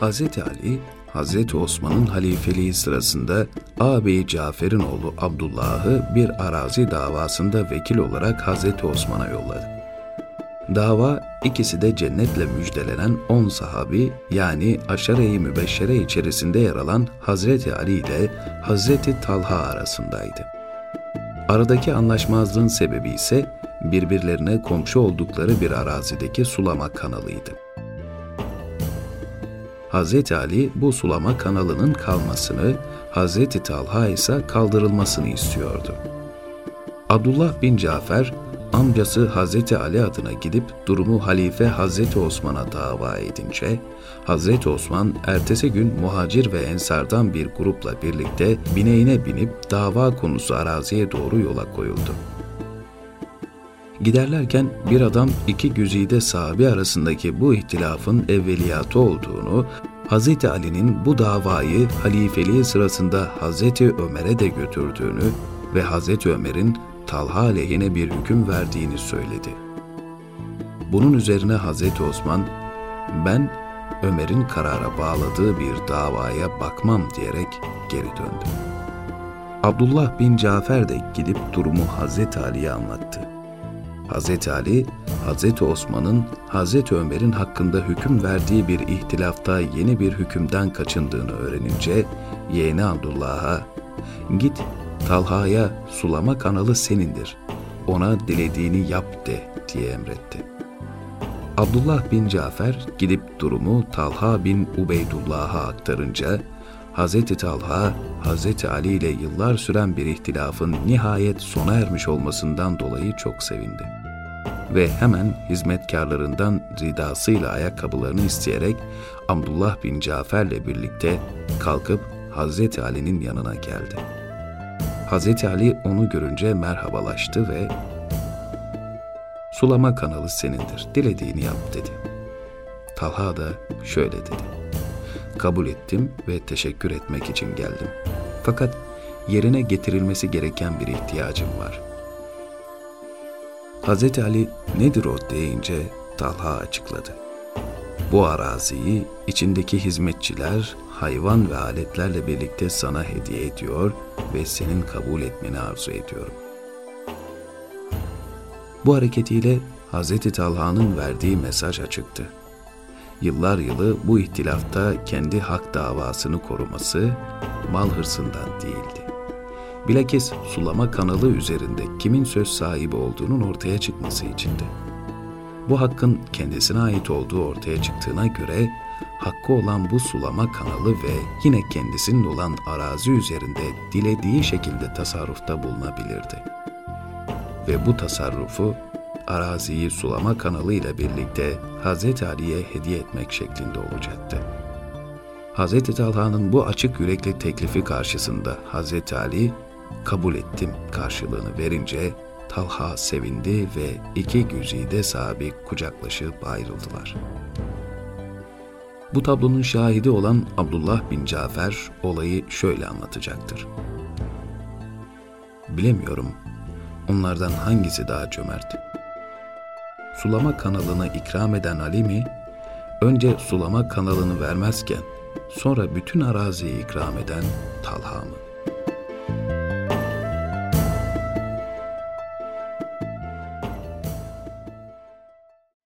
Hz. Ali, Hz. Osman'ın halifeliği sırasında ağabeyi Cafer'in oğlu Abdullah'ı bir arazi davasında vekil olarak Hz. Osman'a yolladı. Dava ikisi de cennetle müjdelenen on sahabi yani aşere-i mübeşşere içerisinde yer alan Hazreti Ali ile Hazreti Talha arasındaydı. Aradaki anlaşmazlığın sebebi ise birbirlerine komşu oldukları bir arazideki sulama kanalıydı. Hz. Ali bu sulama kanalının kalmasını, Hz. Talha ise kaldırılmasını istiyordu. Abdullah bin Cafer, amcası Hz. Ali adına gidip durumu Halife Hz. Osman'a dava edince, Hz. Osman ertesi gün muhacir ve ensardan bir grupla birlikte bineğine binip dava konusu araziye doğru yola koyuldu. Giderlerken bir adam iki güzide sahabi arasındaki bu ihtilafın evveliyatı olduğunu, Hz. Ali'nin bu davayı halifeliği sırasında Hz. Ömer'e de götürdüğünü ve Hz. Ömer'in Talha lehine bir hüküm verdiğini söyledi. Bunun üzerine Hz. Osman, ben Ömer'in karara bağladığı bir davaya bakmam diyerek geri döndü. Abdullah bin Cafer de gidip durumu Hz. Ali'ye anlattı. Hz. Ali, Hz. Osman'ın Hz. Ömer'in hakkında hüküm verdiği bir ihtilafta yeni bir hükümden kaçındığını öğrenince yeğeni Abdullah'a git Talha'ya sulama kanalı senindir. Ona dilediğini yap de diye emretti. Abdullah bin Cafer gidip durumu Talha bin Ubeydullah'a aktarınca Hz. Talha, Hz. Ali ile yıllar süren bir ihtilafın nihayet sona ermiş olmasından dolayı çok sevindi. Ve hemen hizmetkarlarından ridasıyla ayakkabılarını isteyerek Abdullah bin Cafer'le birlikte kalkıp Hz. Ali'nin yanına geldi. Hz. Ali onu görünce merhabalaştı ve ''Sulama kanalı senindir, dilediğini yap.'' dedi. Talha da şöyle dedi kabul ettim ve teşekkür etmek için geldim. Fakat yerine getirilmesi gereken bir ihtiyacım var. Hz. Ali nedir o deyince Talha açıkladı. Bu araziyi içindeki hizmetçiler, hayvan ve aletlerle birlikte sana hediye ediyor ve senin kabul etmeni arzu ediyorum. Bu hareketiyle Hz. Talha'nın verdiği mesaj açıktı yıllar yılı bu ihtilafta kendi hak davasını koruması mal hırsından değildi. Bilakis sulama kanalı üzerinde kimin söz sahibi olduğunun ortaya çıkması içindi. Bu hakkın kendisine ait olduğu ortaya çıktığına göre hakkı olan bu sulama kanalı ve yine kendisinin olan arazi üzerinde dilediği şekilde tasarrufta bulunabilirdi. Ve bu tasarrufu araziyi sulama kanalı ile birlikte Hz. Ali'ye hediye etmek şeklinde olacaktı. Hz. Talha'nın bu açık yürekli teklifi karşısında Hz. Ali kabul ettim karşılığını verince Talha sevindi ve iki güzide sahibi kucaklaşıp ayrıldılar. Bu tablonun şahidi olan Abdullah bin Cafer olayı şöyle anlatacaktır. Bilemiyorum onlardan hangisi daha cömert sulama kanalını ikram eden Ali mi, önce sulama kanalını vermezken sonra bütün araziyi ikram eden Talha mı?